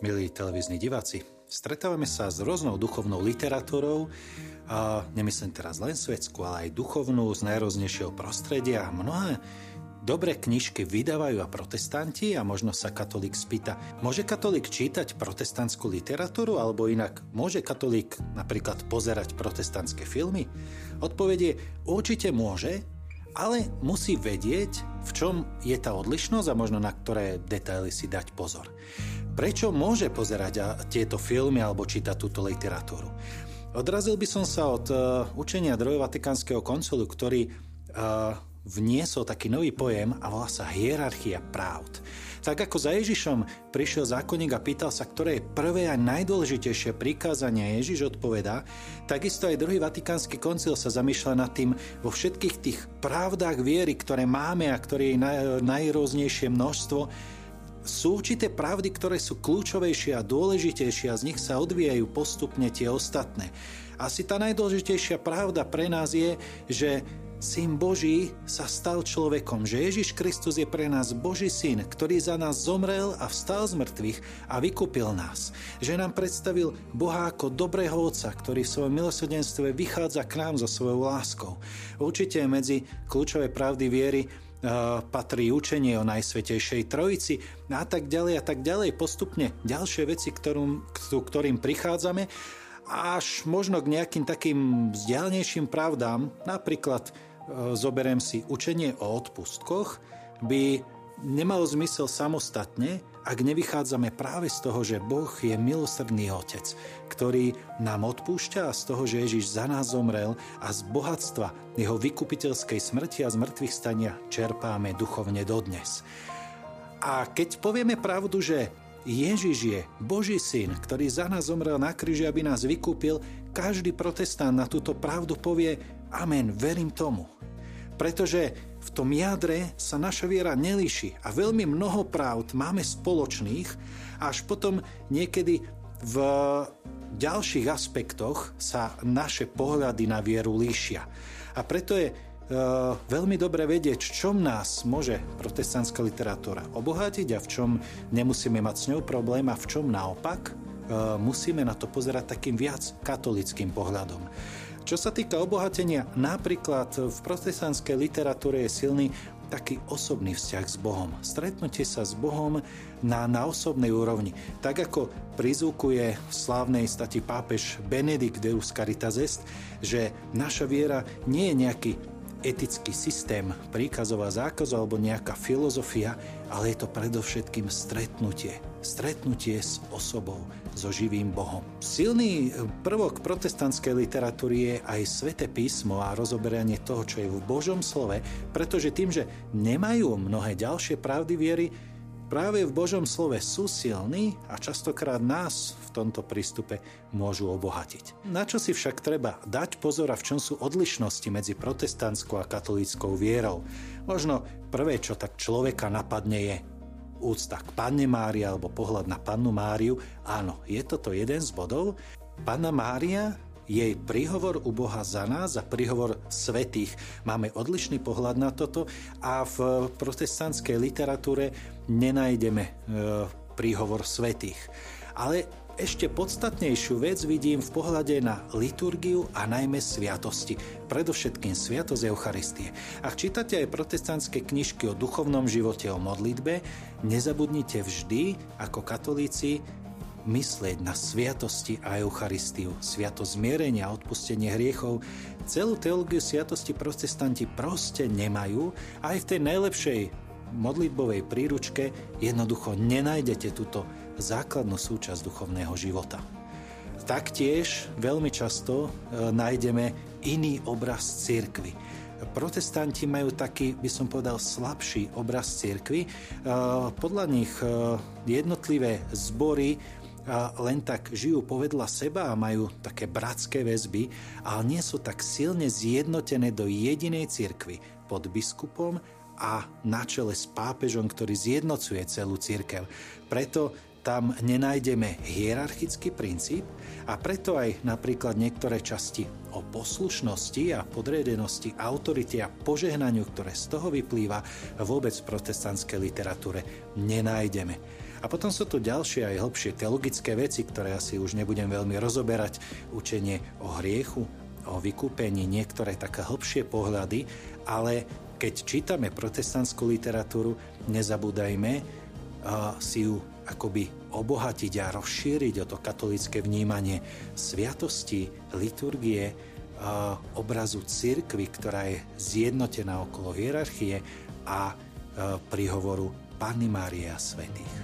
Milí televízni diváci, stretávame sa s rôznou duchovnou literatúrou, a nemyslím teraz len svetskú, ale aj duchovnú z najrôznejšieho prostredia. Mnohé dobré knižky vydávajú a protestanti a možno sa katolík spýta, môže katolík čítať protestantskú literatúru alebo inak môže katolík napríklad pozerať protestantské filmy? Odpovedie určite môže, ale musí vedieť, v čom je tá odlišnosť a možno na ktoré detaily si dať pozor prečo môže pozerať tieto filmy alebo čítať túto literatúru. Odrazil by som sa od uh, učenia druhého Vatikánskeho koncilu, ktorý uh, vniesol taký nový pojem a volá sa hierarchia pravd. Tak ako za Ježišom prišiel zákonník a pýtal sa, ktoré je prvé a najdôležitejšie prikázanie Ježiš odpovedá, takisto aj druhý Vatikánsky koncil sa zamýšľa nad tým vo všetkých tých pravdách viery, ktoré máme a ktoré je naj, najrôznejšie množstvo, sú určité pravdy, ktoré sú kľúčovejšie a dôležitejšie a z nich sa odvíjajú postupne tie ostatné. Asi tá najdôležitejšia pravda pre nás je, že Syn Boží sa stal človekom, že Ježiš Kristus je pre nás Boží syn, ktorý za nás zomrel a vstal z mŕtvych a vykúpil nás. Že nám predstavil Boha ako dobrého Otca, ktorý v svojom milosrdenstve vychádza k nám so svojou láskou. Určite medzi kľúčové pravdy viery patrí učenie o Najsvetejšej Trojici a tak ďalej a tak ďalej. Postupne ďalšie veci, ktorým, ktorým prichádzame, až možno k nejakým takým vzdialnejším pravdám, napríklad e, zoberiem si učenie o odpustkoch, by nemalo zmysel samostatne, ak nevychádzame práve z toho, že Boh je milosrdný Otec, ktorý nám odpúšťa z toho, že Ježiš za nás zomrel a z bohatstva jeho vykupiteľskej smrti a z mŕtvych stania čerpáme duchovne dodnes. A keď povieme pravdu, že Ježiš je Boží syn, ktorý za nás zomrel na kríži, aby nás vykúpil, každý protestant na túto pravdu povie Amen, verím tomu. Pretože v tom jadre sa naša viera nelíši a veľmi mnoho pravd máme spoločných, až potom niekedy v ďalších aspektoch sa naše pohľady na vieru líšia. A preto je e, veľmi dobre vedieť, čom nás môže protestantská literatúra obohatiť a v čom nemusíme mať s ňou problém a v čom naopak e, musíme na to pozerať takým viac katolickým pohľadom. Čo sa týka obohatenia, napríklad v protestantskej literatúre je silný taký osobný vzťah s Bohom. Stretnutie sa s Bohom na, na osobnej úrovni. Tak ako prizvukuje v slávnej stati pápež Benedikt Deus Caritas Est, že naša viera nie je nejaký etický systém príkazov a zákazov alebo nejaká filozofia, ale je to predovšetkým stretnutie. Stretnutie s osobou, so živým Bohom. Silný prvok protestantskej literatúry je aj svete písmo a rozoberanie toho, čo je v Božom slove, pretože tým, že nemajú mnohé ďalšie pravdy viery, práve v Božom slove sú silní a častokrát nás v tomto prístupe môžu obohatiť. Na čo si však treba dať pozor a v čom sú odlišnosti medzi protestantskou a katolíckou vierou? Možno prvé, čo tak človeka napadne je úcta k Panne Mári alebo pohľad na Pannu Máriu. Áno, je toto jeden z bodov. Panna Mária jej príhovor u Boha za nás a príhovor svetých. Máme odlišný pohľad na toto a v protestantskej literatúre nenájdeme e, príhovor svetých. Ale ešte podstatnejšiu vec vidím v pohľade na liturgiu a najmä sviatosti, predovšetkým sviatosť Eucharistie. Ak čítate aj protestantské knižky o duchovnom živote, o modlitbe, nezabudnite vždy, ako katolíci, myslieť na sviatosti a Eucharistiu, sviatosť zmierenia a odpustenie hriechov. Celú teológiu sviatosti protestanti proste nemajú a aj v tej najlepšej modlitbovej príručke jednoducho nenájdete túto základnú súčasť duchovného života. Taktiež veľmi často e, nájdeme iný obraz cirkvy. Protestanti majú taký, by som povedal, slabší obraz cirkvy. E, podľa nich e, jednotlivé zbory len tak žijú povedla seba a majú také bratské väzby, ale nie sú tak silne zjednotené do jedinej cirkvy pod biskupom a na čele s pápežom, ktorý zjednocuje celú církev. Preto tam nenájdeme hierarchický princíp a preto aj napríklad niektoré časti o poslušnosti a podredenosti, autorite a požehnaniu, ktoré z toho vyplýva, vôbec v protestantskej literatúre nenájdeme. A potom sú tu ďalšie aj hlbšie teologické veci, ktoré asi už nebudem veľmi rozoberať. Učenie o hriechu, o vykúpení, niektoré také hlbšie pohľady, ale keď čítame protestantskú literatúru, nezabúdajme si ju akoby obohatiť a rozšíriť o to katolické vnímanie sviatosti, liturgie, obrazu cirkvy, ktorá je zjednotená okolo hierarchie a uh, príhovoru Panny Márie a Svetých.